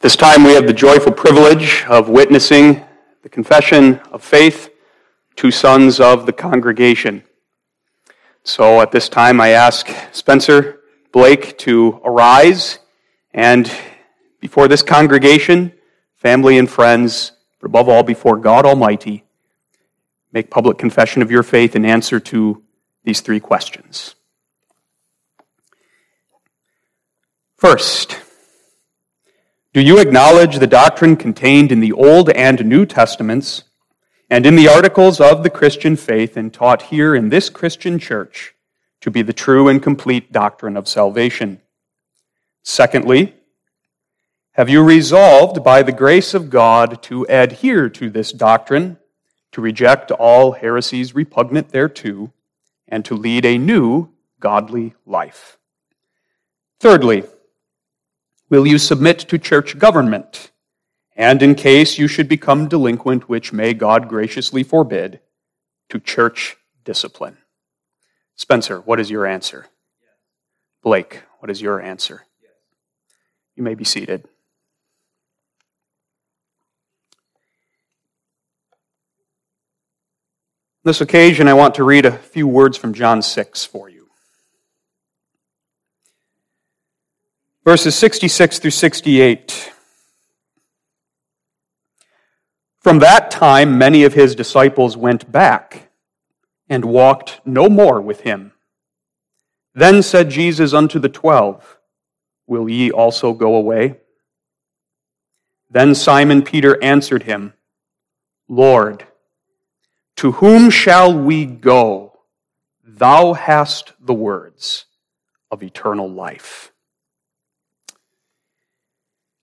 This time, we have the joyful privilege of witnessing the confession of faith, to sons of the congregation. So at this time, I ask Spencer Blake two arise and before this congregation, family and friends, but above all before God Almighty, make public confession of your faith in answer to these three questions. First, do you acknowledge the doctrine contained in the Old and New Testaments and in the articles of the Christian faith and taught here in this Christian church to be the true and complete doctrine of salvation? Secondly, have you resolved by the grace of God to adhere to this doctrine, to reject all heresies repugnant thereto, and to lead a new godly life? Thirdly, will you submit to church government? And in case you should become delinquent, which may God graciously forbid, to church discipline? Spencer, what is your answer? Blake, what is your answer? You may be seated. this occasion, I want to read a few words from John 6 for you. Verses 66 through 68. From that time, many of his disciples went back and walked no more with him. Then said Jesus unto the twelve, Will ye also go away? Then Simon Peter answered him, Lord, to whom shall we go? Thou hast the words of eternal life.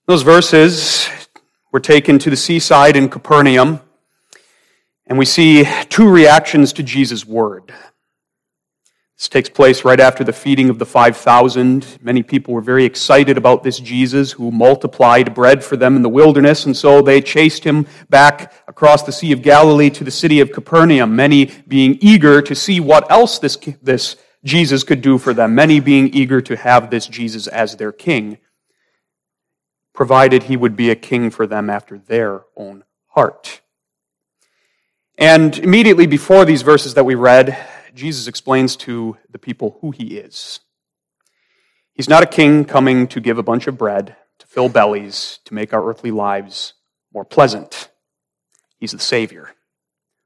Those verses were taken to the seaside in Capernaum, and we see two reactions to Jesus' word. This takes place right after the feeding of the 5,000. Many people were very excited about this Jesus who multiplied bread for them in the wilderness, and so they chased him back across the Sea of Galilee to the city of Capernaum, many being eager to see what else this, this Jesus could do for them, many being eager to have this Jesus as their king, provided he would be a king for them after their own heart. And immediately before these verses that we read, Jesus explains to the people who he is. He's not a king coming to give a bunch of bread, to fill bellies, to make our earthly lives more pleasant. He's the Savior,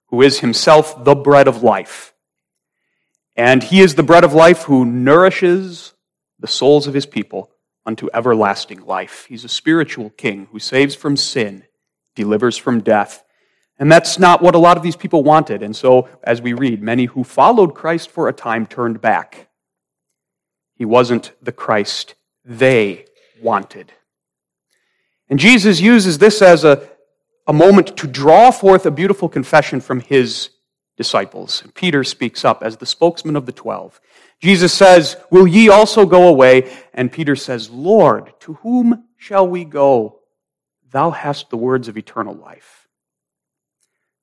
who is himself the bread of life. And he is the bread of life who nourishes the souls of his people unto everlasting life. He's a spiritual king who saves from sin, delivers from death, and that's not what a lot of these people wanted. And so, as we read, many who followed Christ for a time turned back. He wasn't the Christ they wanted. And Jesus uses this as a, a moment to draw forth a beautiful confession from his disciples. Peter speaks up as the spokesman of the twelve. Jesus says, Will ye also go away? And Peter says, Lord, to whom shall we go? Thou hast the words of eternal life.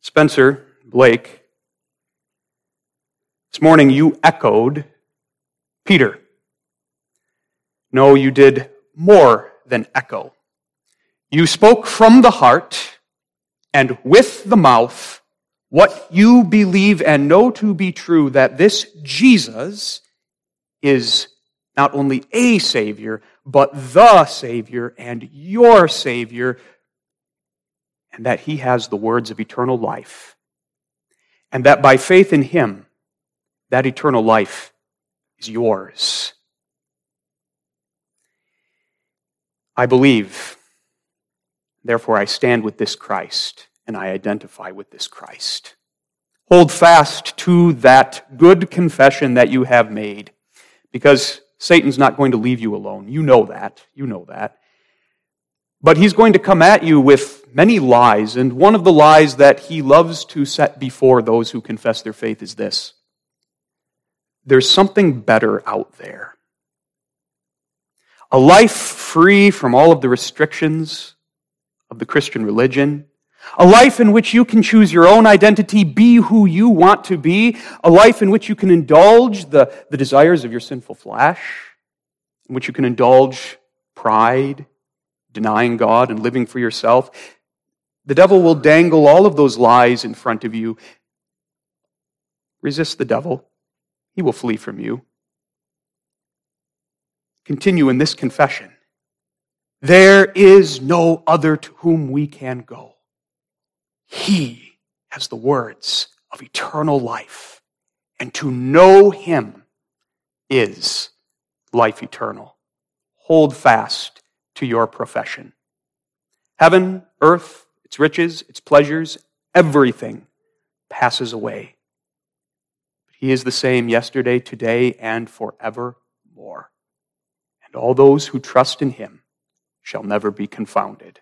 Spencer Blake, this morning you echoed Peter. No, you did more than echo. You spoke from the heart and with the mouth what you believe and know to be true that this Jesus is not only a Savior, but the Savior and your Savior and that he has the words of eternal life. And that by faith in him, that eternal life is yours. I believe, therefore I stand with this Christ and I identify with this Christ. Hold fast to that good confession that you have made because Satan's not going to leave you alone. You know that. You know that. But he's going to come at you with many lies, and one of the lies that he loves to set before those who confess their faith is this there's something better out there. A life free from all of the restrictions of the Christian religion. A life in which you can choose your own identity, be who you want to be. A life in which you can indulge the, the desires of your sinful flesh, in which you can indulge pride denying God and living for yourself, the devil will dangle all of those lies in front of you. Resist the devil, he will flee from you. Continue in this confession. There is no other to whom we can go. He has the words of eternal life, and to know him is life eternal. Hold fast to your profession. Heaven, earth, its riches, its pleasures, everything passes away. But he is the same yesterday, today, and forevermore. And all those who trust in him shall never be confounded.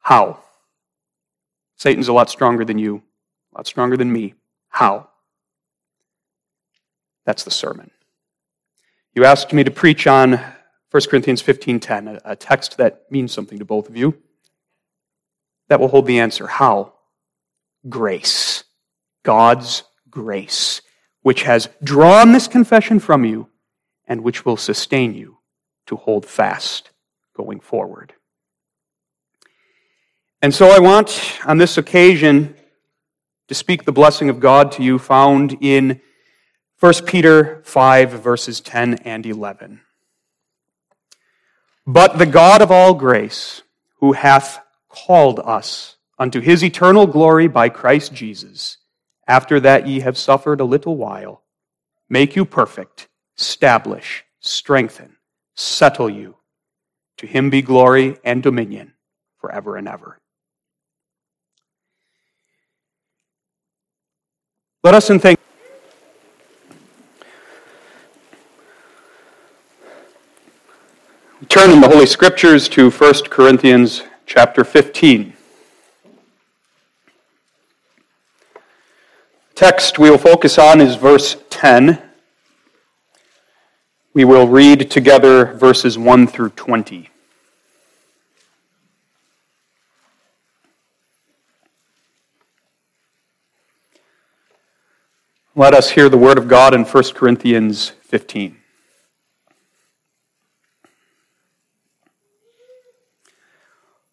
How? Satan's a lot stronger than you, a lot stronger than me. How? That's the sermon. You asked me to preach on 1 Corinthians 15:10, a text that means something to both of you. That will hold the answer. How? Grace. God's grace, which has drawn this confession from you and which will sustain you to hold fast going forward. And so I want on this occasion to speak the blessing of God to you found in 1 Peter 5, verses 10 and 11. But the God of all grace, who hath called us unto his eternal glory by Christ Jesus, after that ye have suffered a little while, make you perfect, establish, strengthen, settle you. To him be glory and dominion forever and ever. Let us in thank Turn in the Holy Scriptures to 1 Corinthians chapter 15. Text we will focus on is verse 10. We will read together verses 1 through 20. Let us hear the word of God in 1 Corinthians 15.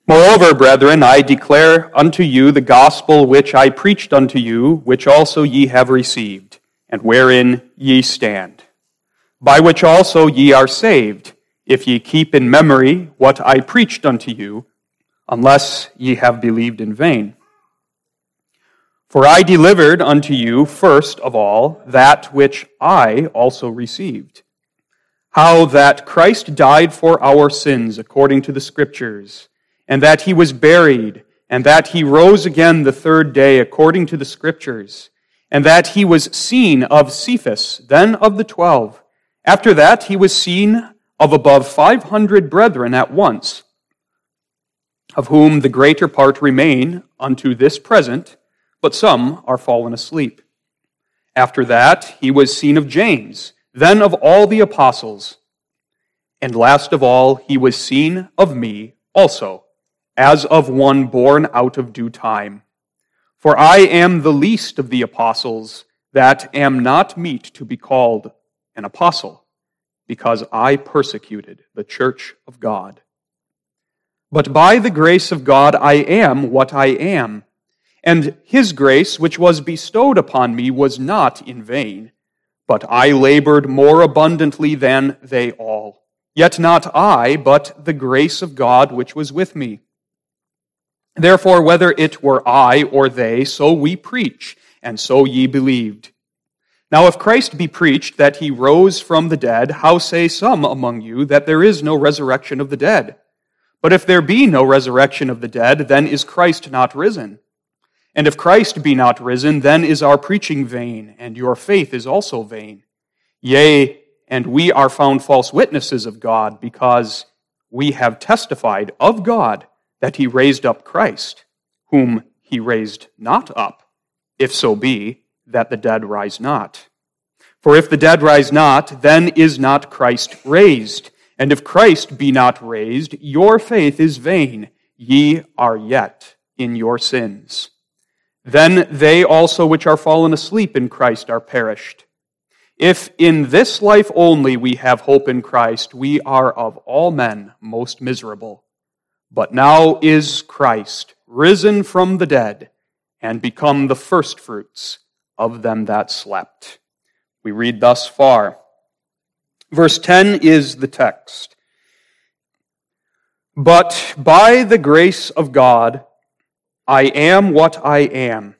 Moreover, brethren, I declare unto you the gospel which I preached unto you, which also ye have received, and wherein ye stand, by which also ye are saved, if ye keep in memory what I preached unto you, unless ye have believed in vain. For I delivered unto you first of all that which I also received. How that Christ died for our sins according to the Scriptures and that he was buried, and that he rose again the third day according to the Scriptures, and that he was seen of Cephas, then of the twelve. After that, he was seen of above five hundred brethren at once, of whom the greater part remain unto this present, but some are fallen asleep. After that, he was seen of James, then of all the apostles. And last of all, he was seen of me also as of one born out of due time. For I am the least of the apostles, that am not meet to be called an apostle, because I persecuted the church of God. But by the grace of God I am what I am, and his grace which was bestowed upon me was not in vain, but I labored more abundantly than they all. Yet not I, but the grace of God which was with me. Therefore, whether it were I or they, so we preach, and so ye believed. Now, if Christ be preached that he rose from the dead, how say some among you that there is no resurrection of the dead? But if there be no resurrection of the dead, then is Christ not risen? And if Christ be not risen, then is our preaching vain, and your faith is also vain. Yea, and we are found false witnesses of God, because we have testified of God that he raised up Christ, whom he raised not up, if so be that the dead rise not. For if the dead rise not, then is not Christ raised. And if Christ be not raised, your faith is vain. Ye are yet in your sins. Then they also which are fallen asleep in Christ are perished. If in this life only we have hope in Christ, we are of all men most miserable. But now is Christ risen from the dead and become the firstfruits of them that slept. We read thus far. Verse 10 is the text. But by the grace of God, I am what I am.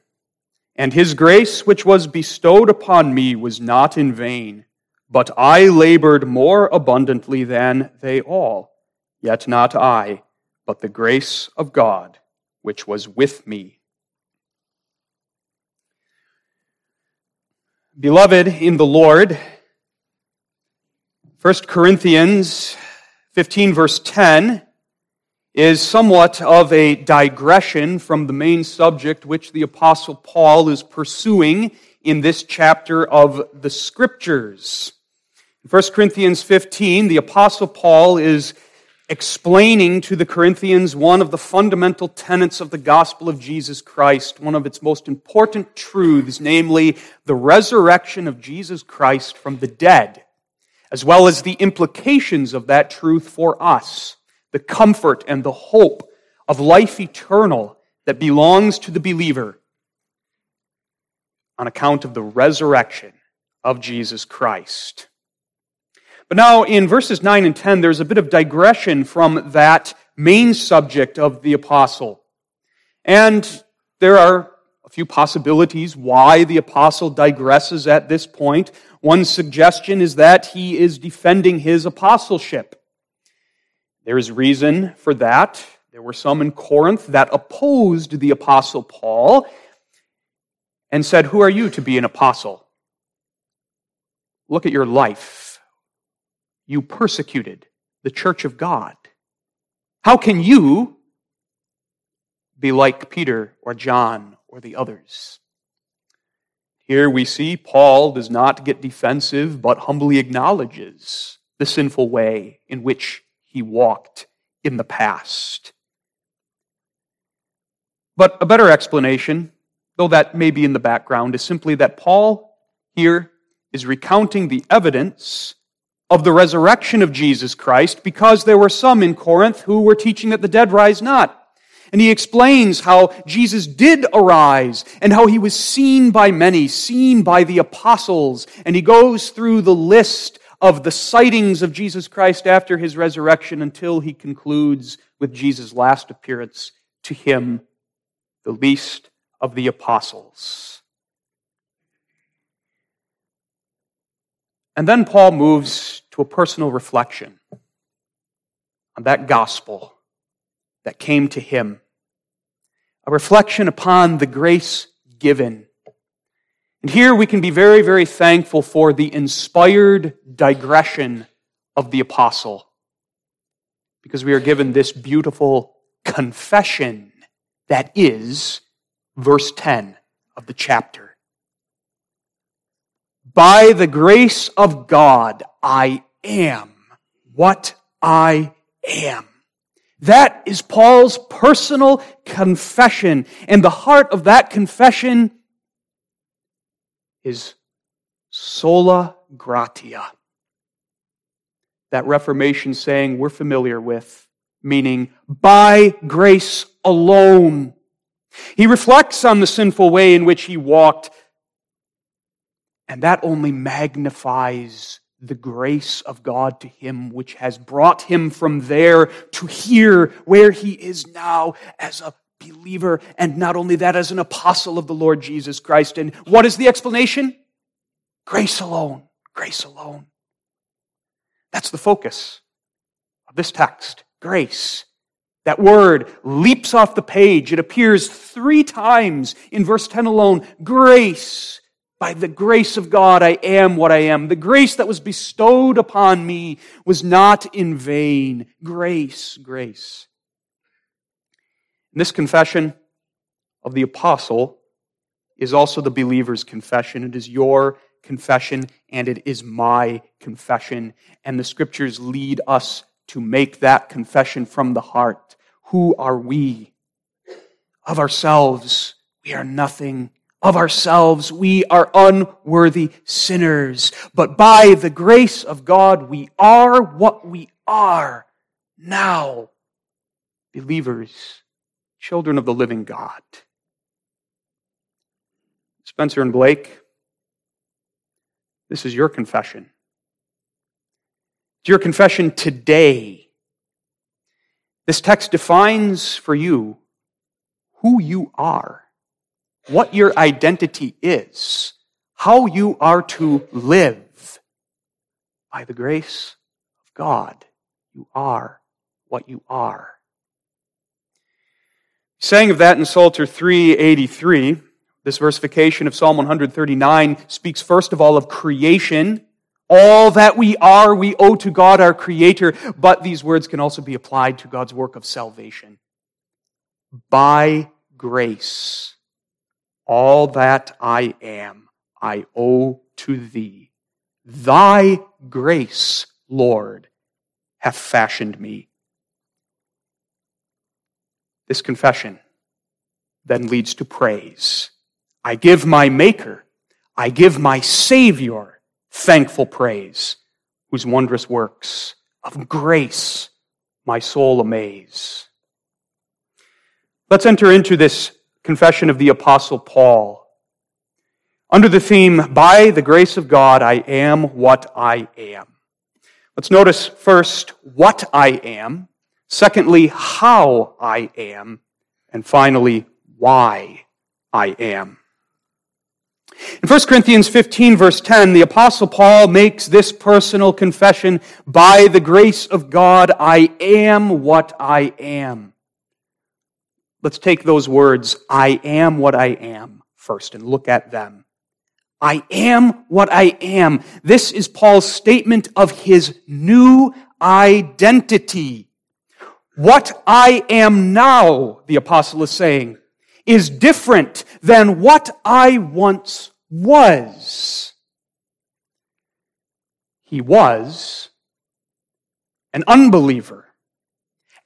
And his grace which was bestowed upon me was not in vain, but I labored more abundantly than they all. Yet not I, but the grace of God which was with me. Beloved in the Lord, 1 Corinthians 15, verse 10 is somewhat of a digression from the main subject which the Apostle Paul is pursuing in this chapter of the Scriptures. In 1 Corinthians 15, the Apostle Paul is explaining to the Corinthians one of the fundamental tenets of the gospel of Jesus Christ, one of its most important truths, namely the resurrection of Jesus Christ from the dead, as well as the implications of that truth for us the comfort and the hope of life eternal that belongs to the believer on account of the resurrection of Jesus Christ. But now in verses 9 and 10, there's a bit of digression from that main subject of the apostle. And there are a few possibilities why the apostle digresses at this point. One suggestion is that he is defending his apostleship. There is reason for that. There were some in Corinth that opposed the Apostle Paul and said, Who are you to be an apostle? Look at your life. You persecuted the church of God. How can you be like Peter or John or the others? Here we see Paul does not get defensive, but humbly acknowledges the sinful way in which he walked in the past. But a better explanation, though that may be in the background, is simply that Paul here is recounting the evidence of the resurrection of Jesus Christ because there were some in Corinth who were teaching that the dead rise not. And he explains how Jesus did arise and how he was seen by many, seen by the apostles. And he goes through the list of the sightings of Jesus Christ after his resurrection until he concludes with Jesus' last appearance to him, the least of the apostles. And then Paul moves to a personal reflection on that gospel that came to him, a reflection upon the grace given and here we can be very, very thankful for the inspired digression of the apostle because we are given this beautiful confession that is verse 10 of the chapter. By the grace of God, I am what I am. That is Paul's personal confession. And the heart of that confession is sola gratia. That Reformation saying we're familiar with, meaning by grace alone. He reflects on the sinful way in which he walked, and that only magnifies the grace of God to him, which has brought him from there to here, where he is now as a believer, and not only that, as an apostle of the Lord Jesus Christ. And what is the explanation? Grace alone. Grace alone. That's the focus of this text. Grace. That word leaps off the page. It appears three times in verse 10 alone. Grace. By the grace of God, I am what I am. The grace that was bestowed upon me was not in vain. Grace, grace. And this confession of the apostle is also the believer's confession. It is your confession and it is my confession. And the scriptures lead us to make that confession from the heart. Who are we? Of ourselves, we are nothing. of ourselves. We are unworthy sinners. But by the grace of God, we are what we are now. Believers, children of the living God. Spencer and Blake, this is your confession. It's your confession today. This text defines for you who you are what your identity is, how you are to live. By the grace of God, you are what you are. Saying of that in Psalter 383, this versification of Psalm 139 speaks first of all of creation. All that we are, we owe to God, our Creator, but these words can also be applied to God's work of salvation. By grace all that I am, I owe to thee. Thy grace, Lord, hath fashioned me. This confession then leads to praise. I give my Maker, I give my Savior thankful praise, whose wondrous works of grace my soul amaze. Let's enter into this confession of the Apostle Paul. Under the theme, By the grace of God, I am what I am. Let's notice first what I am, secondly, how I am, and finally, why I am. In 1 Corinthians 15, verse 10, the Apostle Paul makes this personal confession By the grace of God, I am what I am. Let's take those words, I am what I am, first and look at them. I am what I am. This is Paul's statement of his new identity. What I am now, the apostle is saying, is different than what I once was. He was an unbeliever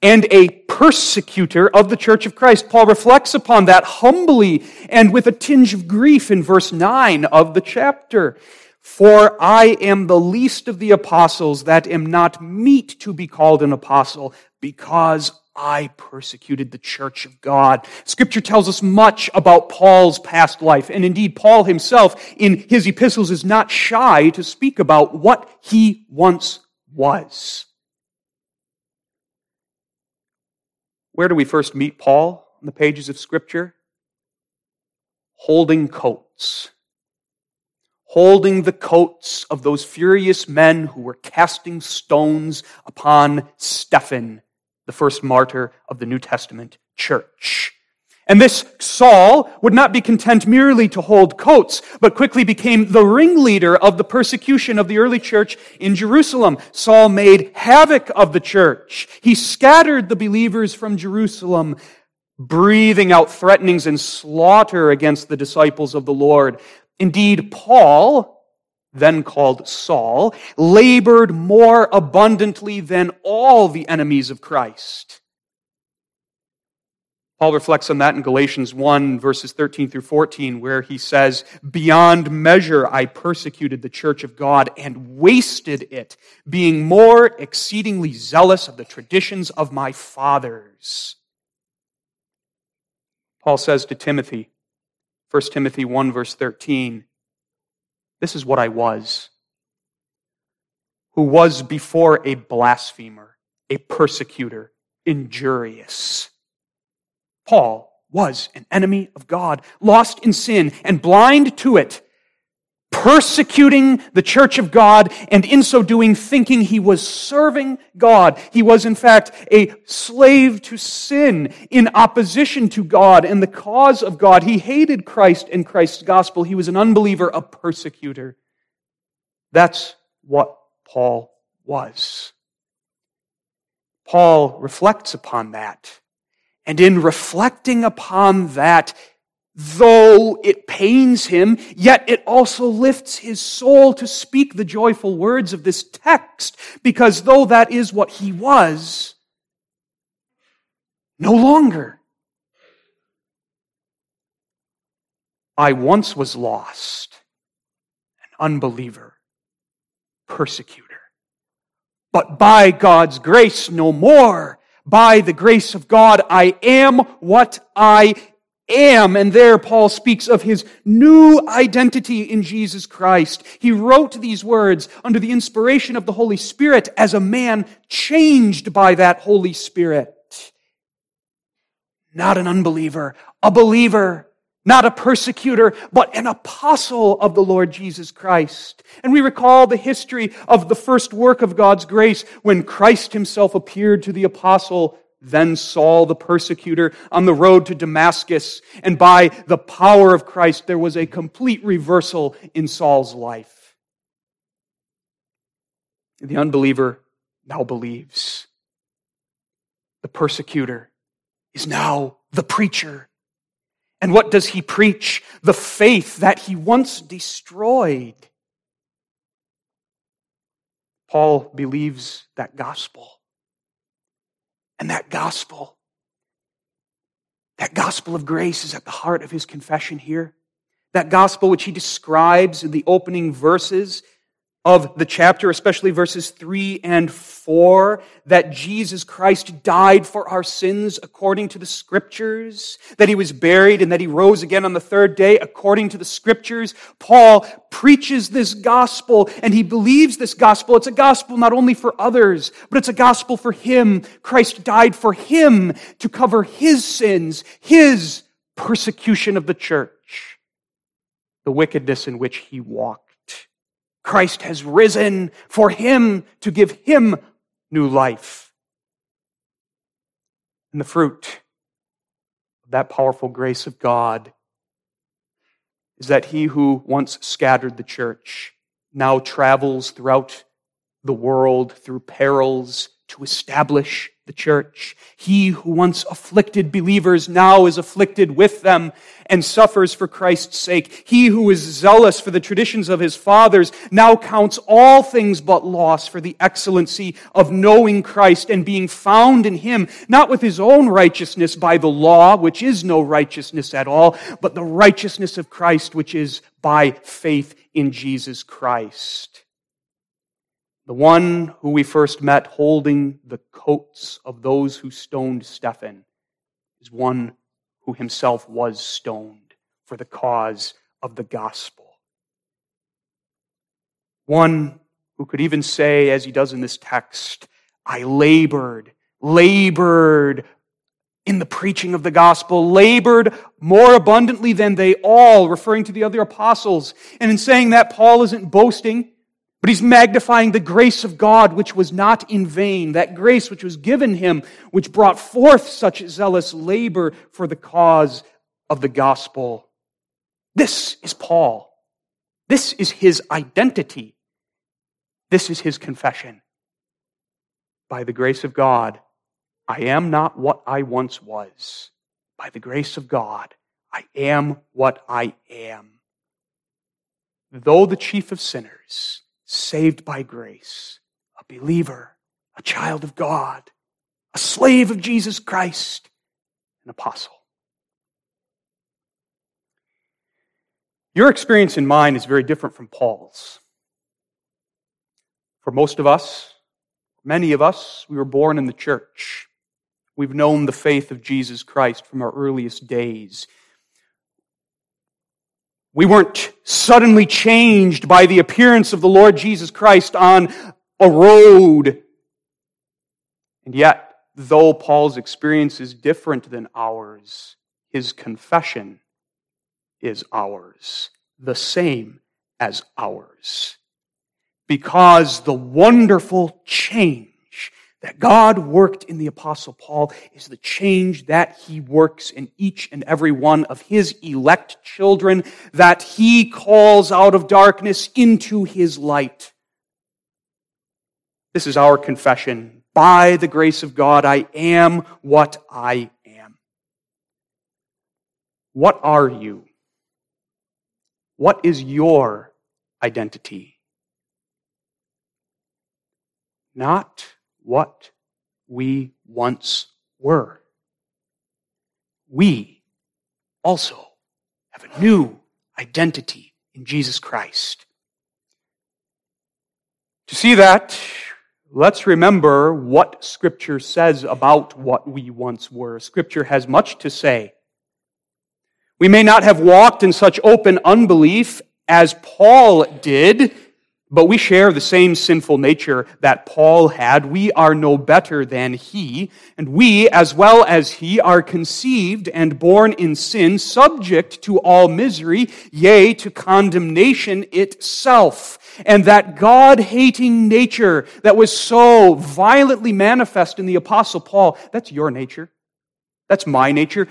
and a persecutor of the church of Christ. Paul reflects upon that humbly and with a tinge of grief in verse 9 of the chapter. For I am the least of the apostles that am not meet to be called an apostle because I persecuted the church of God. Scripture tells us much about Paul's past life. And indeed, Paul himself in his epistles is not shy to speak about what he once was. Where do we first meet Paul in the pages of Scripture? Holding coats. Holding the coats of those furious men who were casting stones upon Stephen, the first martyr of the New Testament church. And this Saul would not be content merely to hold coats, but quickly became the ringleader of the persecution of the early church in Jerusalem. Saul made havoc of the church. He scattered the believers from Jerusalem, breathing out threatenings and slaughter against the disciples of the Lord. Indeed, Paul, then called Saul, labored more abundantly than all the enemies of Christ. Paul reflects on that in Galatians 1, verses 13 through 14, where he says, Beyond measure I persecuted the church of God and wasted it, being more exceedingly zealous of the traditions of my fathers. Paul says to Timothy, 1 Timothy 1, verse 13, This is what I was, who was before a blasphemer, a persecutor, injurious. Paul was an enemy of God, lost in sin and blind to it, persecuting the church of God, and in so doing, thinking he was serving God. He was, in fact, a slave to sin in opposition to God and the cause of God. He hated Christ and Christ's gospel. He was an unbeliever, a persecutor. That's what Paul was. Paul reflects upon that and in reflecting upon that, though it pains him, yet it also lifts his soul to speak the joyful words of this text, because though that is what he was, no longer. I once was lost, an unbeliever, persecutor. But by God's grace, no more. By the grace of God, I am what I am. And there Paul speaks of his new identity in Jesus Christ. He wrote these words under the inspiration of the Holy Spirit as a man changed by that Holy Spirit. Not an unbeliever, a believer not a persecutor, but an apostle of the Lord Jesus Christ. And we recall the history of the first work of God's grace when Christ himself appeared to the apostle, then Saul the persecutor, on the road to Damascus. And by the power of Christ, there was a complete reversal in Saul's life. The unbeliever now believes. The persecutor is now the preacher. And what does he preach? The faith that he once destroyed. Paul believes that gospel. And that gospel, that gospel of grace is at the heart of his confession here. That gospel which he describes in the opening verses of the chapter, especially verses 3 and 4, that Jesus Christ died for our sins according to the scriptures, that he was buried and that he rose again on the third day according to the scriptures. Paul preaches this gospel and he believes this gospel. It's a gospel not only for others, but it's a gospel for him. Christ died for him to cover his sins, his persecution of the church, the wickedness in which he walked. Christ has risen for him to give him new life. And the fruit of that powerful grace of God is that he who once scattered the church now travels throughout the world through perils to establish the church. He who once afflicted believers now is afflicted with them and suffers for Christ's sake. He who is zealous for the traditions of his fathers now counts all things but loss for the excellency of knowing Christ and being found in him, not with his own righteousness by the law, which is no righteousness at all, but the righteousness of Christ, which is by faith in Jesus Christ. The one who we first met holding the coats of those who stoned Stephen is one who himself was stoned for the cause of the gospel. One who could even say, as he does in this text, I labored, labored in the preaching of the gospel, labored more abundantly than they all, referring to the other apostles. And in saying that, Paul isn't boasting. But he's magnifying the grace of God, which was not in vain, that grace which was given him, which brought forth such zealous labor for the cause of the gospel. This is Paul. This is his identity. This is his confession. By the grace of God, I am not what I once was. By the grace of God, I am what I am. Though the chief of sinners, saved by grace, a believer, a child of God, a slave of Jesus Christ, an apostle. Your experience and mine is very different from Paul's. For most of us, many of us, we were born in the church. We've known the faith of Jesus Christ from our earliest days. We weren't suddenly changed by the appearance of the Lord Jesus Christ on a road. And yet, though Paul's experience is different than ours, his confession is ours, the same as ours. Because the wonderful change that God worked in the Apostle Paul is the change that he works in each and every one of his elect children, that he calls out of darkness into his light. This is our confession. By the grace of God, I am what I am. What are you? What is your identity? Not what we once were. We also have a new identity in Jesus Christ. To see that, let's remember what Scripture says about what we once were. Scripture has much to say. We may not have walked in such open unbelief as Paul did, but we share the same sinful nature that Paul had. We are no better than he, and we, as well as he, are conceived and born in sin, subject to all misery, yea, to condemnation itself. And that God hating nature that was so violently manifest in the Apostle Paul, that's your nature. That's my nature.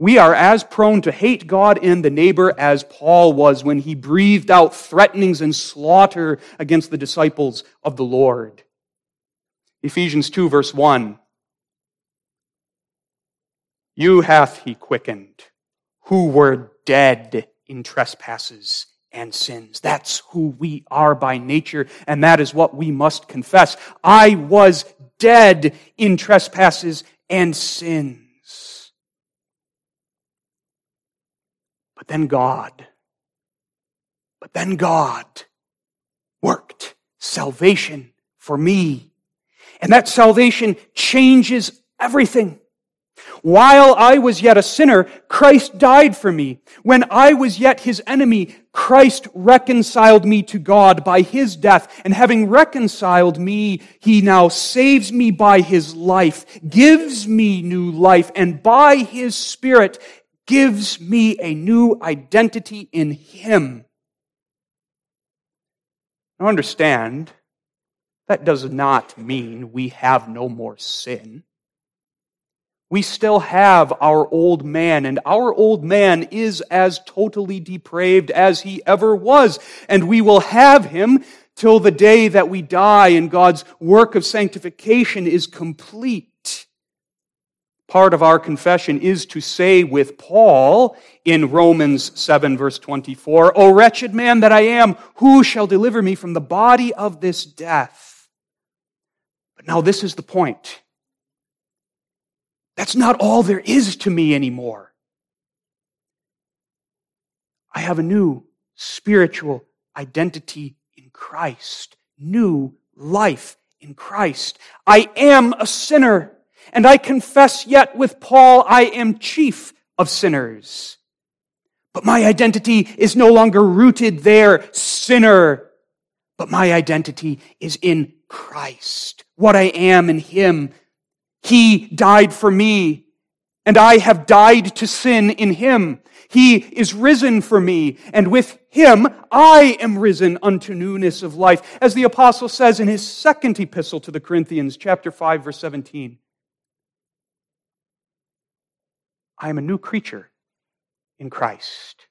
We are as prone to hate God and the neighbor as Paul was when he breathed out threatenings and slaughter against the disciples of the Lord. Ephesians 2, verse 1. You hath he quickened, who were dead in trespasses and sins. That's who we are by nature, and that is what we must confess. I was dead in trespasses and sins. But then God, but then God worked salvation for me. And that salvation changes everything. While I was yet a sinner, Christ died for me. When I was yet his enemy, Christ reconciled me to God by his death. And having reconciled me, he now saves me by his life, gives me new life, and by his spirit gives me a new identity in Him. Now understand, that does not mean we have no more sin. We still have our old man, and our old man is as totally depraved as he ever was, and we will have him till the day that we die and God's work of sanctification is complete part of our confession is to say with Paul in Romans 7, verse 24, O wretched man that I am, who shall deliver me from the body of this death? But now, this is the point. That's not all there is to me anymore. I have a new spiritual identity in Christ, new life in Christ. I am a sinner. And I confess yet with Paul, I am chief of sinners. But my identity is no longer rooted there, sinner. But my identity is in Christ, what I am in Him. He died for me, and I have died to sin in Him. He is risen for me, and with Him I am risen unto newness of life, as the apostle says in his second epistle to the Corinthians, chapter 5, verse 17. I am a new creature in Christ.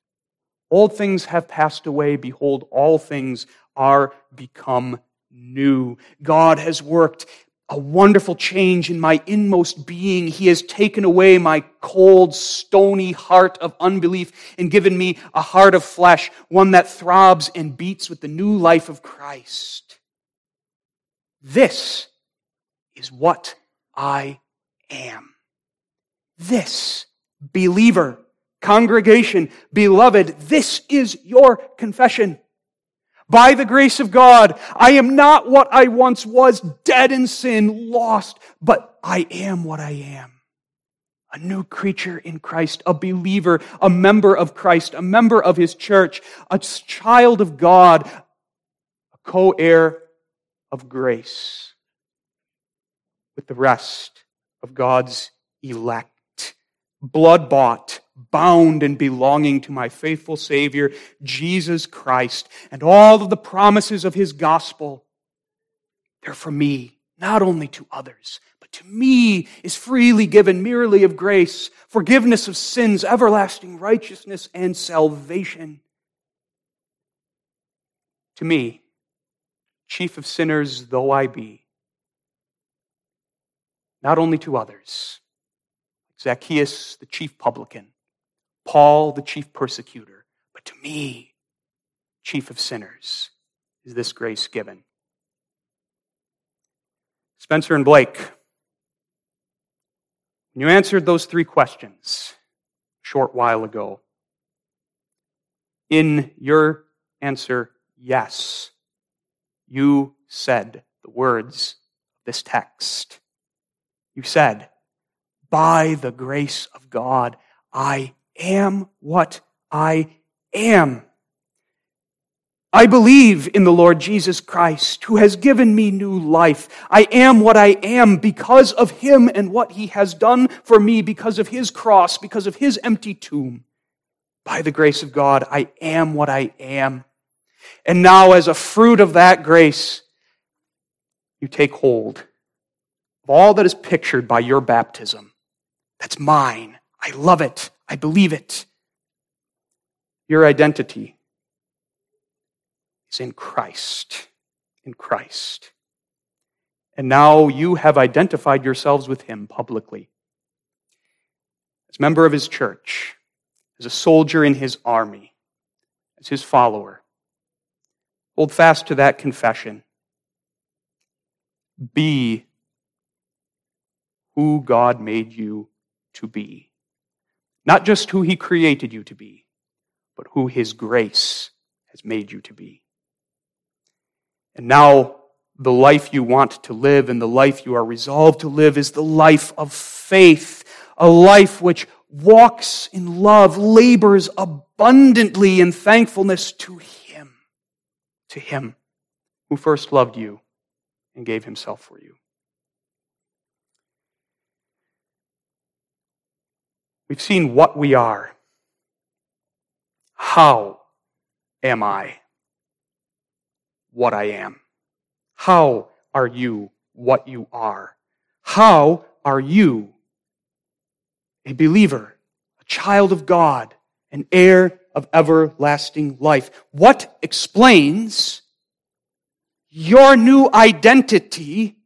Old things have passed away. Behold, all things are become new. God has worked a wonderful change in my inmost being. He has taken away my cold, stony heart of unbelief and given me a heart of flesh, one that throbs and beats with the new life of Christ. This is what I am. This believer, congregation, beloved, this is your confession. By the grace of God, I am not what I once was, dead in sin, lost, but I am what I am. A new creature in Christ, a believer, a member of Christ, a member of His church, a child of God, a co-heir of grace with the rest of God's elect blood bought, bound, and belonging to my faithful Savior, Jesus Christ, and all of the promises of His gospel. They're for me, not only to others, but to me is freely given merely of grace, forgiveness of sins, everlasting righteousness, and salvation. To me, chief of sinners though I be, not only to others, Zacchaeus, the chief publican, Paul, the chief persecutor, but to me, chief of sinners, is this grace given. Spencer and Blake, when you answered those three questions a short while ago, in your answer, yes, you said the words of this text. You said, by the grace of God, I am what I am. I believe in the Lord Jesus Christ, who has given me new life. I am what I am because of him and what he has done for me, because of his cross, because of his empty tomb. By the grace of God, I am what I am. And now, as a fruit of that grace, you take hold of all that is pictured by your baptism. That's mine. I love it. I believe it. Your identity is in Christ. In Christ. And now you have identified yourselves with him publicly. As member of his church, as a soldier in his army, as his follower. Hold fast to that confession. Be who God made you to be. Not just who he created you to be, but who his grace has made you to be. And now, the life you want to live and the life you are resolved to live is the life of faith, a life which walks in love, labors abundantly in thankfulness to Him, to Him who first loved you and gave Himself for you. We've seen what we are. How am I? what I am? How are you what you are? How are you a believer, a child of God, an heir of everlasting life? What explains your new identity,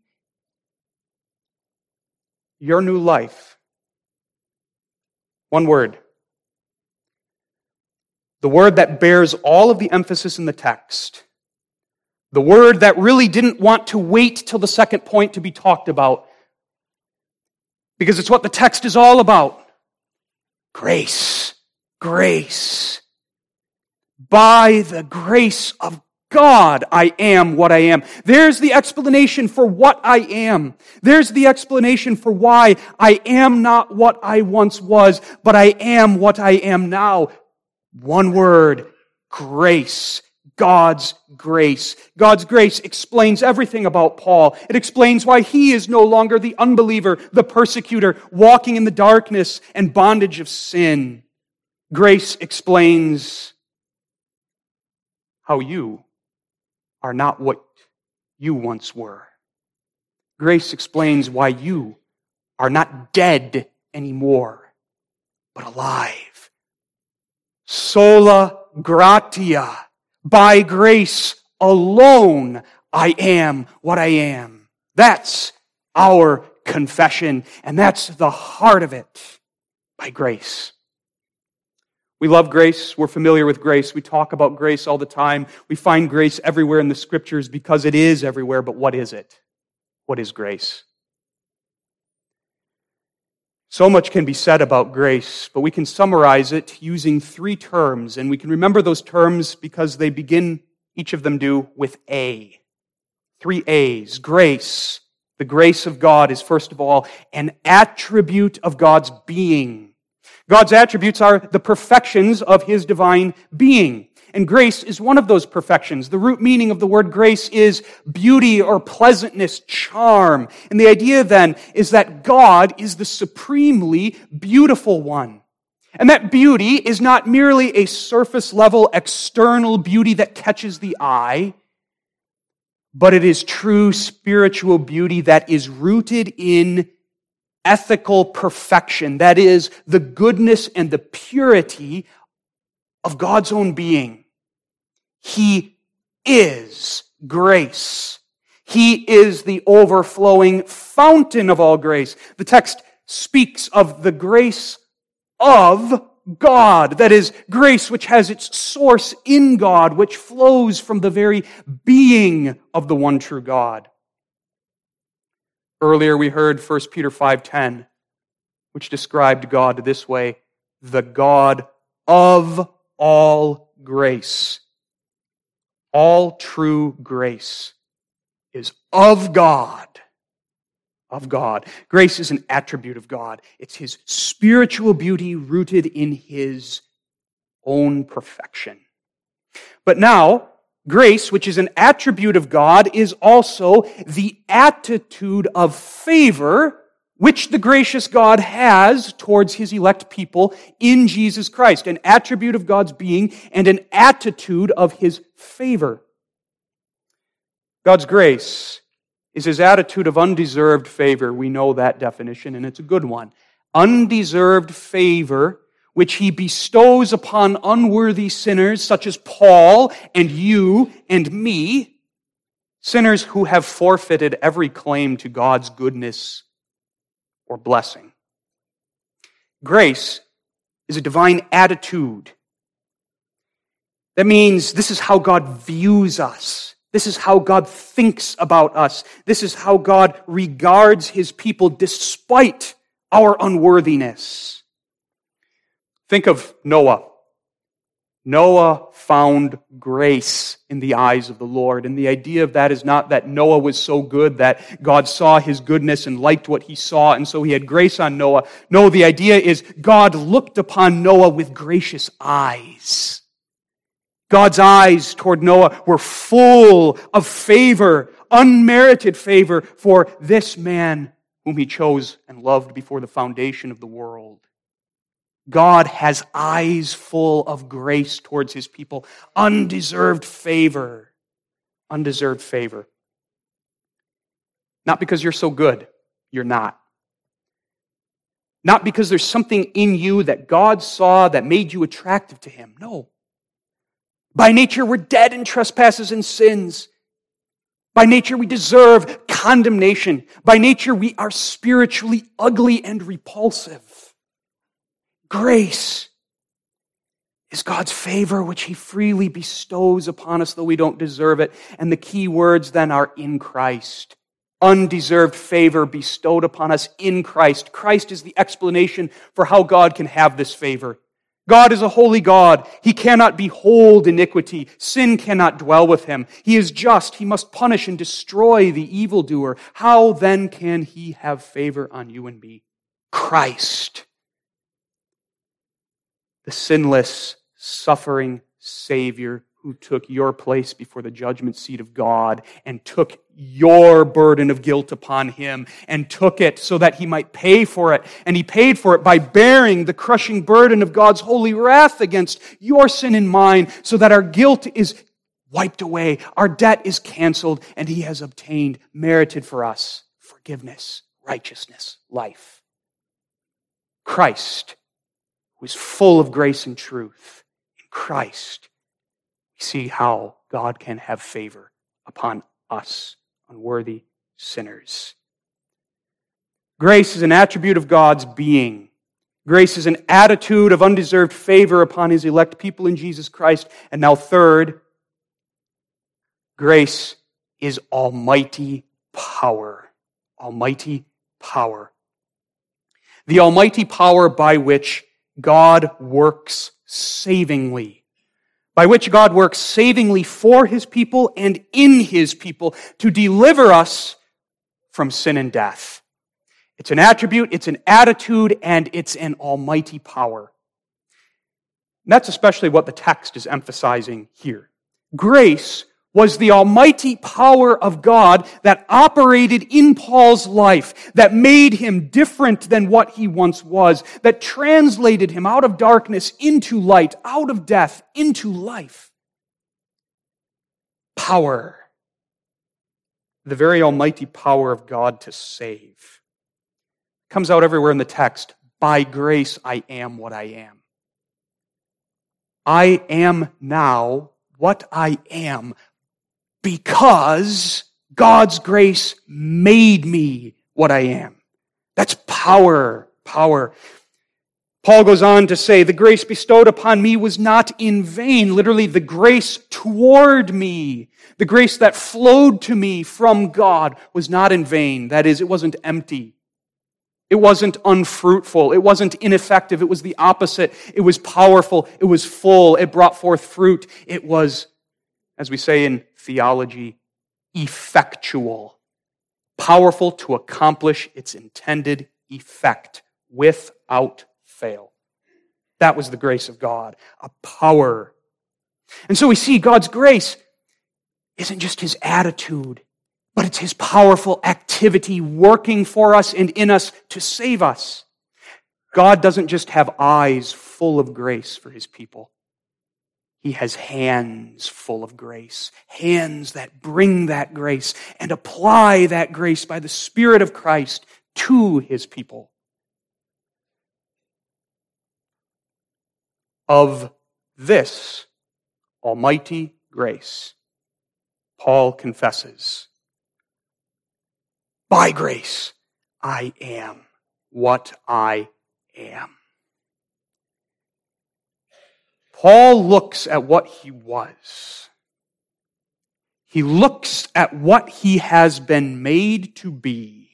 your new life? One word. The word that bears all of the emphasis in the text the word that really didn't want to wait till the second point to be talked about. Because it's what the text is all about. Grace. Grace. By the grace of God, I am what I am. There's the explanation for what I am. There's the explanation for why I am not what I once was, but I am what I am now. One word, grace. God's grace. God's grace explains everything about Paul. It explains why he is no longer the unbeliever, the persecutor, walking in the darkness and bondage of sin. Grace explains how you are not what you once were. Grace explains why you are not dead anymore, but alive. Sola gratia by grace alone, I am what I am. That's our confession, and that's the heart of it. By grace. We love grace. We're familiar with grace. We talk about grace all the time. We find grace everywhere in the scriptures because it is everywhere. But what is it? What is grace? So much can be said about grace, but we can summarize it using three terms, and we can remember those terms because they begin, each of them do, with A. Three A's. Grace. The grace of God is, first of all, an attribute of God's being. God's attributes are the perfections of His divine being. And grace is one of those perfections. The root meaning of the word grace is beauty or pleasantness, charm. And the idea then is that God is the supremely beautiful one. And that beauty is not merely a surface level external beauty that catches the eye, but it is true spiritual beauty that is rooted in ethical perfection. That is the goodness and the purity of God's own being. He is grace. He is the overflowing fountain of all grace. The text speaks of the grace of God. That is, grace which has its source in God, which flows from the very being of the one true God. Earlier we heard 1 Peter 5:10, which described God this way, the God of all grace, all true grace is of God. Of God. Grace is an attribute of God. It's His spiritual beauty rooted in His own perfection. But now, grace, which is an attribute of God, is also the attitude of favor which the gracious God has towards his elect people in Jesus Christ, an attribute of God's being and an attitude of his favor. God's grace is his attitude of undeserved favor. We know that definition, and it's a good one. Undeserved favor, which he bestows upon unworthy sinners such as Paul and you and me, sinners who have forfeited every claim to God's goodness or blessing. Grace is a divine attitude. That means this is how God views us. This is how God thinks about us. This is how God regards his people despite our unworthiness. Think of Noah. Noah found grace in the eyes of the Lord. And the idea of that is not that Noah was so good that God saw his goodness and liked what he saw, and so he had grace on Noah. No, the idea is God looked upon Noah with gracious eyes. God's eyes toward Noah were full of favor, unmerited favor for this man whom he chose and loved before the foundation of the world. God has eyes full of grace towards his people, undeserved favor. Undeserved favor. Not because you're so good, you're not. Not because there's something in you that God saw that made you attractive to him. No. By nature, we're dead in trespasses and sins. By nature, we deserve condemnation. By nature, we are spiritually ugly and repulsive. Grace is God's favor, which He freely bestows upon us, though we don't deserve it. And the key words then are in Christ. Undeserved favor bestowed upon us in Christ. Christ is the explanation for how God can have this favor. God is a holy God. He cannot behold iniquity. Sin cannot dwell with him. He is just. He must punish and destroy the evildoer. How then can he have favor on you and me? Christ the sinless, suffering Savior who took your place before the judgment seat of God and took your burden of guilt upon him and took it so that he might pay for it. And he paid for it by bearing the crushing burden of God's holy wrath against your sin and mine so that our guilt is wiped away, our debt is canceled, and he has obtained, merited for us forgiveness, righteousness, life. Christ was full of grace and truth. In Christ, we see how God can have favor upon us, unworthy sinners. Grace is an attribute of God's being. Grace is an attitude of undeserved favor upon his elect people in Jesus Christ. And now, third, grace is almighty power. Almighty power. The almighty power by which God works savingly, by which God works savingly for his people and in his people to deliver us from sin and death. It's an attribute, it's an attitude, and it's an almighty power. And that's especially what the text is emphasizing here. Grace was the almighty power of God that operated in Paul's life, that made him different than what he once was, that translated him out of darkness into light, out of death into life. Power. The very almighty power of God to save. Comes out everywhere in the text. By grace I am what I am. I am now what I am because God's grace made me what I am. That's power, power. Paul goes on to say, the grace bestowed upon me was not in vain. Literally, the grace toward me, the grace that flowed to me from God was not in vain. That is, it wasn't empty. It wasn't unfruitful. It wasn't ineffective. It was the opposite. It was powerful. It was full. It brought forth fruit. It was, as we say in theology, effectual. Powerful to accomplish its intended effect without fail. That was the grace of God, a power. And so we see God's grace isn't just his attitude, but it's his powerful activity working for us and in us to save us. God doesn't just have eyes full of grace for his people. He has hands full of grace, hands that bring that grace and apply that grace by the Spirit of Christ to his people. Of this almighty grace, Paul confesses, by grace, I am what I am. Paul looks at what he was. He looks at what he has been made to be.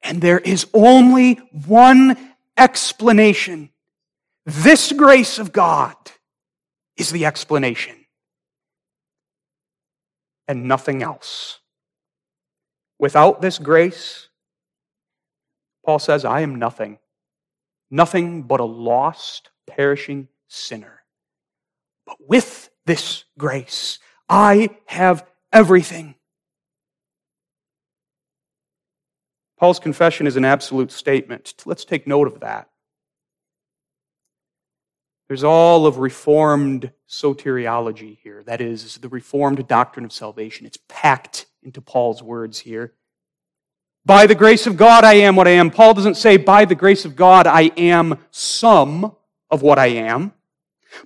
And there is only one explanation. This grace of God is the explanation. And nothing else. Without this grace, Paul says, I am nothing. Nothing but a lost, perishing sinner. But with this grace, I have everything. Paul's confession is an absolute statement. Let's take note of that. There's all of Reformed soteriology here. That is, the Reformed doctrine of salvation. It's packed into Paul's words here. By the grace of God, I am what I am. Paul doesn't say, by the grace of God, I am some of what I am.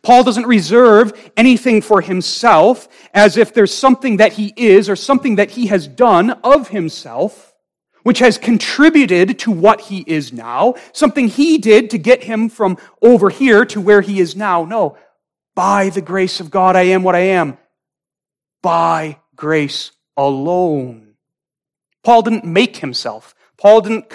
Paul doesn't reserve anything for himself as if there's something that he is or something that he has done of himself which has contributed to what he is now, something he did to get him from over here to where he is now. No, by the grace of God, I am what I am. By grace alone. Paul didn't make himself. Paul didn't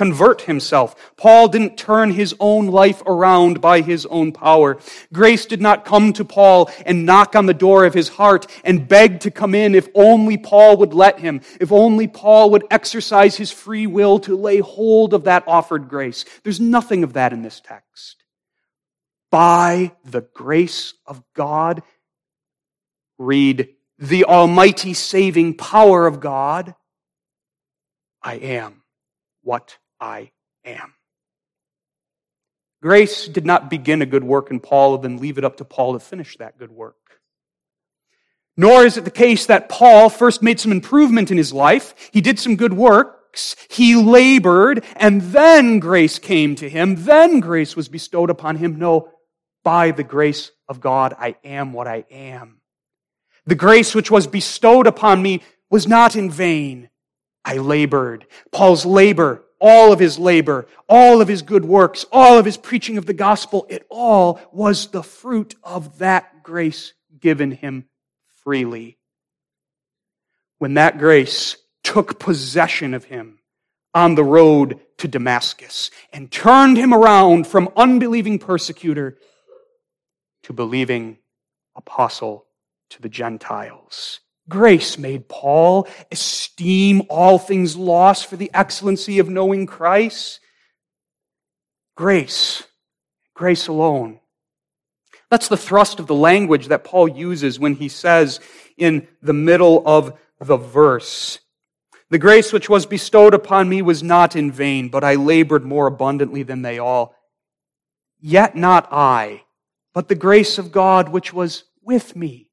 convert himself. Paul didn't turn his own life around by his own power. Grace did not come to Paul and knock on the door of his heart and beg to come in if only Paul would let him, if only Paul would exercise his free will to lay hold of that offered grace. There's nothing of that in this text. By the grace of God, read the almighty saving power of God, I am what I am. Grace did not begin a good work in Paul and then leave it up to Paul to finish that good work. Nor is it the case that Paul first made some improvement in his life. He did some good works. He labored and then grace came to him. Then grace was bestowed upon him. No, by the grace of God, I am what I am. The grace which was bestowed upon me was not in vain. I labored. Paul's labor all of his labor, all of his good works, all of his preaching of the gospel, it all was the fruit of that grace given him freely. When that grace took possession of him on the road to Damascus and turned him around from unbelieving persecutor to believing apostle to the Gentiles. Grace made Paul esteem all things lost for the excellency of knowing Christ. Grace. Grace alone. That's the thrust of the language that Paul uses when he says in the middle of the verse, The grace which was bestowed upon me was not in vain, but I labored more abundantly than they all. Yet not I, but the grace of God which was with me.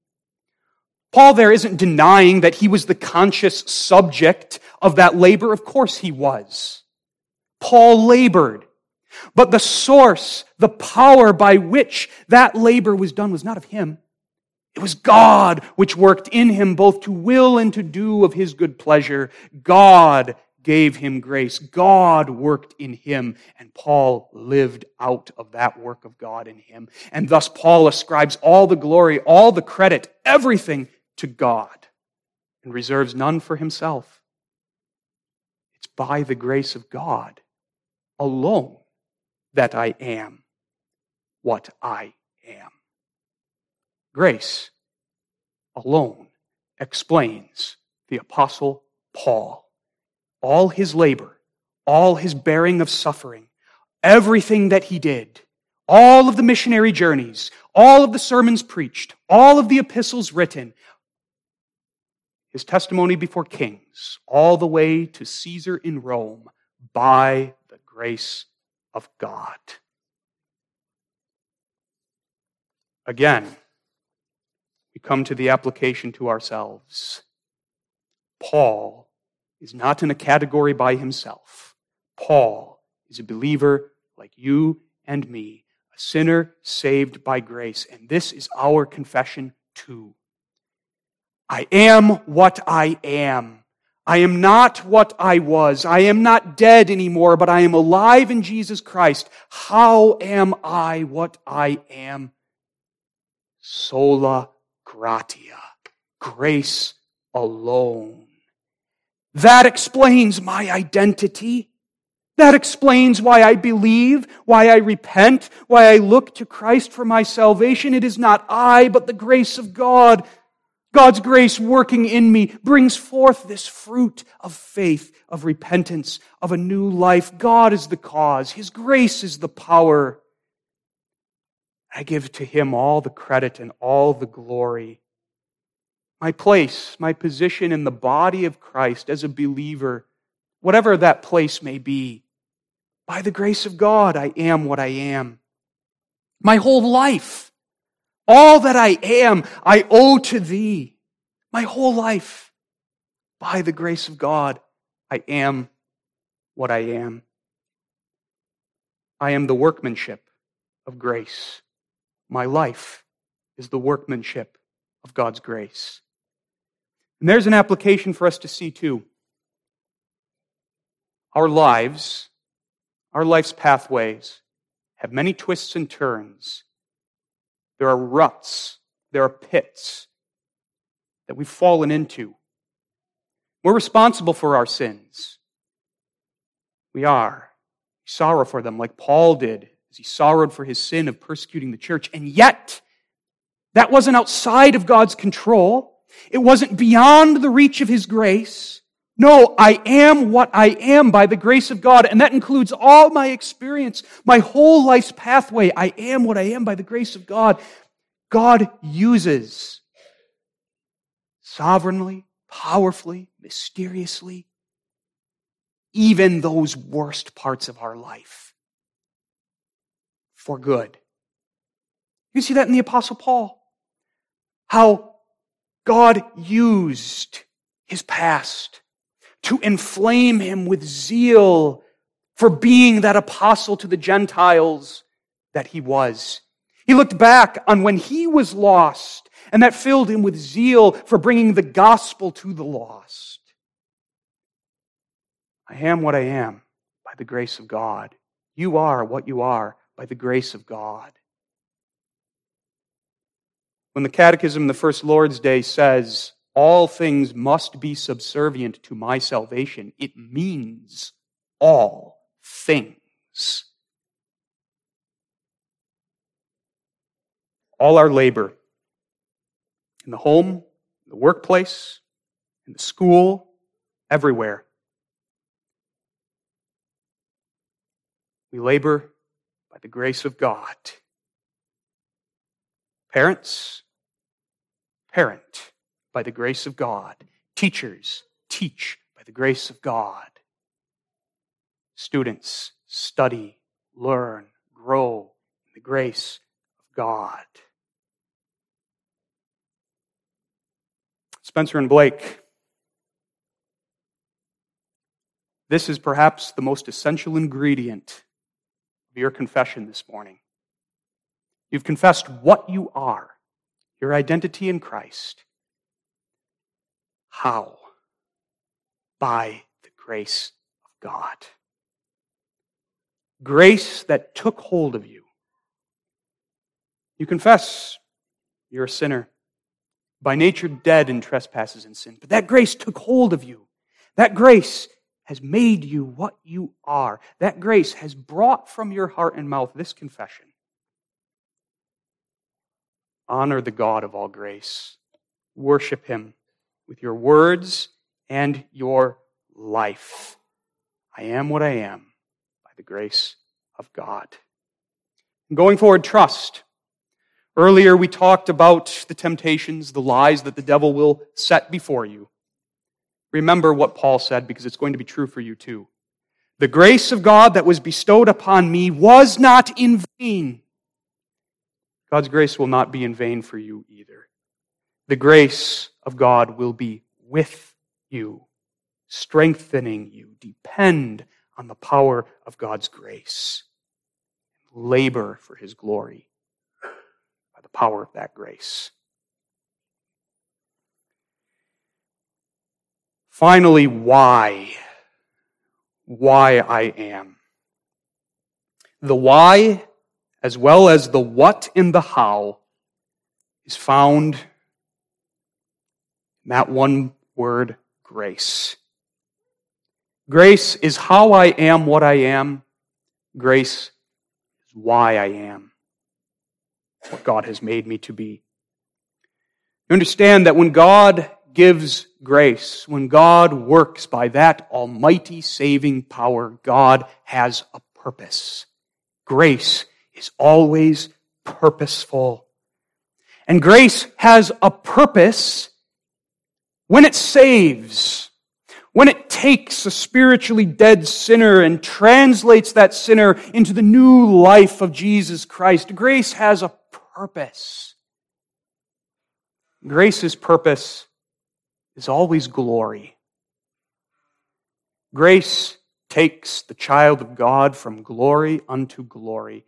Paul there isn't denying that he was the conscious subject of that labor. Of course he was. Paul labored. But the source, the power by which that labor was done was not of him. It was God which worked in him both to will and to do of his good pleasure. God gave him grace. God worked in him, and Paul lived out of that work of God in him. And thus Paul ascribes all the glory, all the credit, everything to God and reserves none for himself. It's by the grace of God alone that I am what I am. Grace alone explains the Apostle Paul. All his labor, all his bearing of suffering, everything that he did, all of the missionary journeys, all of the sermons preached, all of the epistles written, his testimony before kings, all the way to Caesar in Rome, by the grace of God. Again, we come to the application to ourselves. Paul is not in a category by himself. Paul is a believer like you and me, a sinner saved by grace. And this is our confession too. I am what I am. I am not what I was. I am not dead anymore, but I am alive in Jesus Christ. How am I what I am? Sola gratia. Grace alone. That explains my identity. That explains why I believe, why I repent, why I look to Christ for my salvation. It is not I, but the grace of God. God's grace working in me brings forth this fruit of faith, of repentance, of a new life. God is the cause. His grace is the power. I give to Him all the credit and all the glory my place, my position in the body of Christ as a believer, whatever that place may be. By the grace of God, I am what I am. My whole life, all that I am, I owe to Thee. My whole life, by the grace of God, I am what I am. I am the workmanship of grace. My life is the workmanship of God's grace. And there's an application for us to see too. Our lives, our life's pathways, have many twists and turns. There are ruts, there are pits that we've fallen into. We're responsible for our sins. We are. We sorrow for them like Paul did as he sorrowed for his sin of persecuting the church. And yet, that wasn't outside of God's control. It wasn't beyond the reach of His grace. No, I am what I am by the grace of God, and that includes all my experience, my whole life's pathway. I am what I am by the grace of God. God uses sovereignly, powerfully, mysteriously, even those worst parts of our life for good. You see that in the Apostle Paul. How God used his past to inflame him with zeal for being that apostle to the Gentiles that he was. He looked back on when he was lost, and that filled him with zeal for bringing the gospel to the lost. I am what I am by the grace of God. You are what you are by the grace of God. When the Catechism, the First Lord's Day, says, all things must be subservient to my salvation, it means all things. All our labor in the home, the workplace, in the school, everywhere. We labor by the grace of God. Parents, parent by the grace of God. Teachers teach by the grace of God. Students study, learn, grow in the grace of God. Spencer and Blake. This is perhaps the most essential ingredient of your confession this morning. You've confessed what you are your identity in Christ. How? By the grace of God. Grace that took hold of you. You confess you're a sinner, by nature dead in trespasses and sin, but that grace took hold of you. That grace has made you what you are. That grace has brought from your heart and mouth this confession Honor the God of all grace. Worship him with your words and your life. I am what I am by the grace of God. going forward, trust. Earlier, we talked about the temptations, the lies that the devil will set before you. Remember what Paul said because it's going to be true for you too. The grace of God that was bestowed upon me was not in vain. God's grace will not be in vain for you either. The grace of God will be with you, strengthening you. Depend on the power of God's grace. Labor for his glory by the power of that grace. Finally, why? Why I am. The why, as well as the what and the how, is found that one word, grace. Grace is how I am what I am. Grace is why I am what God has made me to be. You understand that when God gives grace, when God works by that almighty saving power, God has a purpose. Grace is always purposeful. And grace has a purpose when it saves, when it takes a spiritually dead sinner and translates that sinner into the new life of Jesus Christ. Grace has a purpose. Grace's purpose is always glory. Grace takes the child of God from glory unto glory.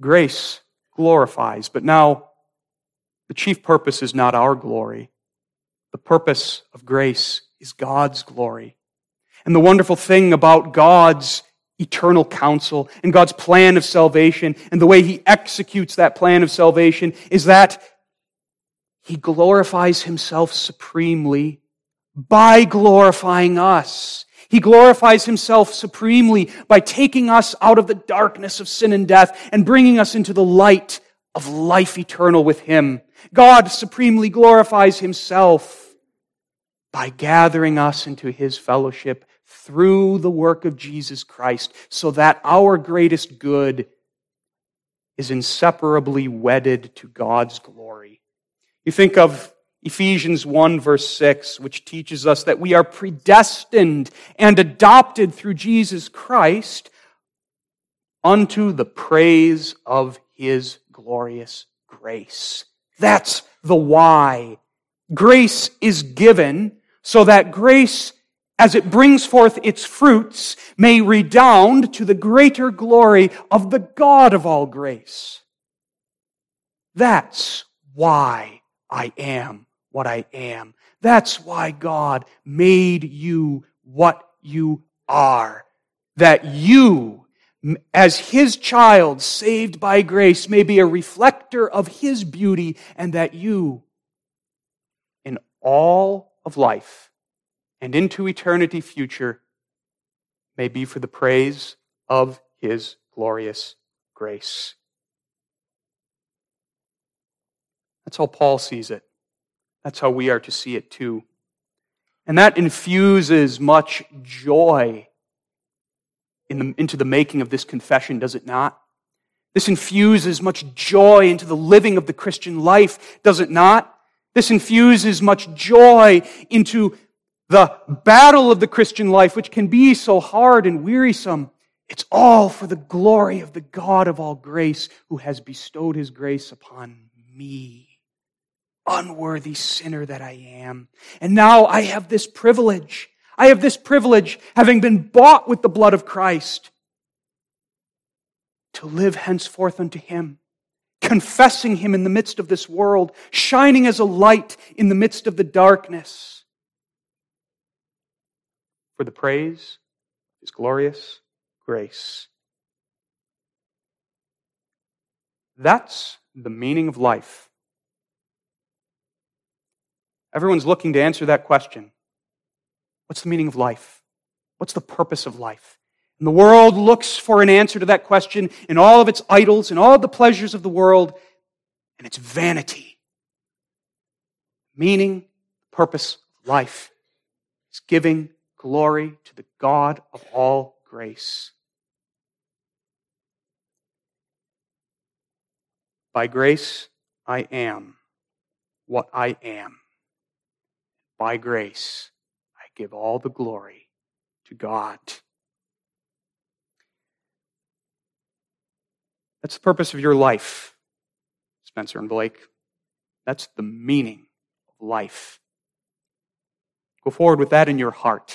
Grace glorifies, but now the chief purpose is not our glory. The purpose of grace is God's glory. And the wonderful thing about God's eternal counsel and God's plan of salvation and the way He executes that plan of salvation is that he glorifies himself supremely by glorifying us. He glorifies himself supremely by taking us out of the darkness of sin and death and bringing us into the light of life eternal with him. God supremely glorifies himself by gathering us into his fellowship through the work of Jesus Christ so that our greatest good is inseparably wedded to God's glory. You think of Ephesians 1 verse 6, which teaches us that we are predestined and adopted through Jesus Christ unto the praise of his glorious grace. That's the why. Grace is given so that grace, as it brings forth its fruits, may redound to the greater glory of the God of all grace. That's why I am what I am. That's why God made you what you are. That you, as His child saved by grace, may be a reflector of His beauty and that you, in all of life and into eternity future, may be for the praise of His glorious grace. That's how Paul sees it. That's how we are to see it too. And that infuses much joy in the, into the making of this confession, does it not? This infuses much joy into the living of the Christian life, does it not? This infuses much joy into the battle of the Christian life, which can be so hard and wearisome. It's all for the glory of the God of all grace who has bestowed his grace upon me unworthy sinner that I am. And now I have this privilege. I have this privilege, having been bought with the blood of Christ, to live henceforth unto Him, confessing Him in the midst of this world, shining as a light in the midst of the darkness. For the praise His glorious grace. That's the meaning of life. Everyone's looking to answer that question. What's the meaning of life? What's the purpose of life? And the world looks for an answer to that question in all of its idols and all the pleasures of the world, and its vanity. Meaning, purpose life is giving glory to the God of all grace. By grace, I am what I am. By grace, I give all the glory to God. That's the purpose of your life, Spencer and Blake. That's the meaning of life. Go forward with that in your heart.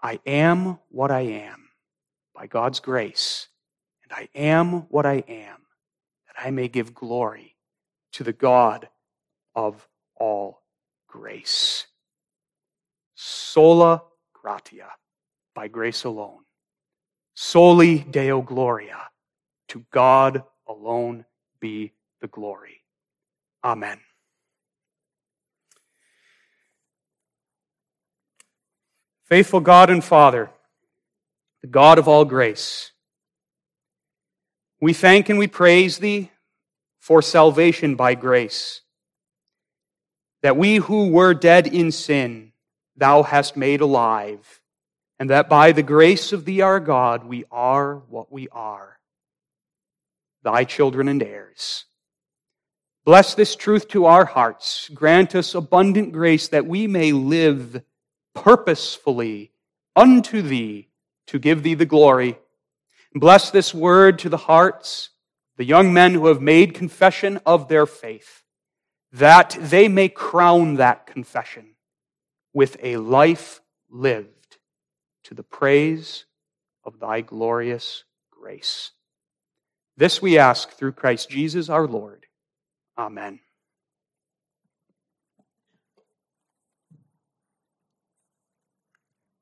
I am what I am by God's grace, and I am what I am that I may give glory to the God of all grace. Sola gratia, by grace alone. Soli Deo Gloria, to God alone be the glory. Amen. Faithful God and Father, the God of all grace, we thank and we praise Thee for salvation by grace, that we who were dead in sin, Thou hast made alive, and that by the grace of Thee, our God, we are what we are, Thy children and heirs. Bless this truth to our hearts. Grant us abundant grace that we may live purposefully unto thee to give thee the glory. Bless this word to the hearts, the young men who have made confession of their faith, that they may crown that confession with a life lived to the praise of thy glorious grace. This we ask through Christ Jesus our Lord. Amen.